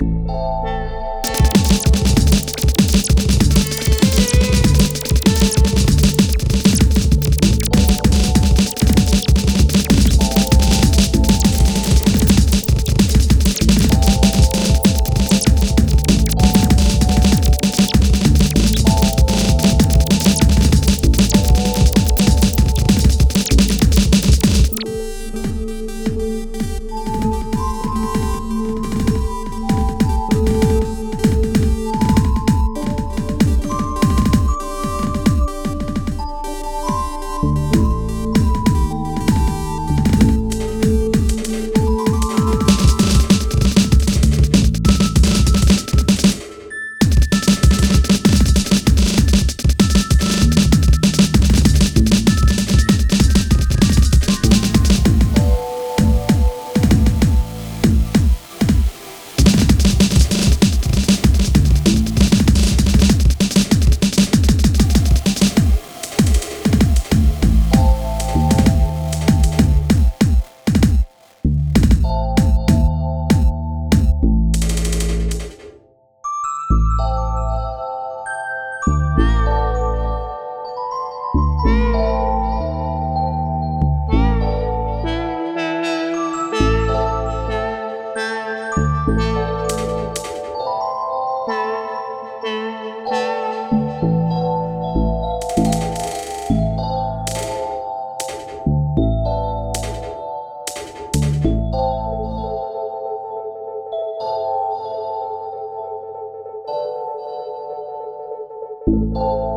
うん。Música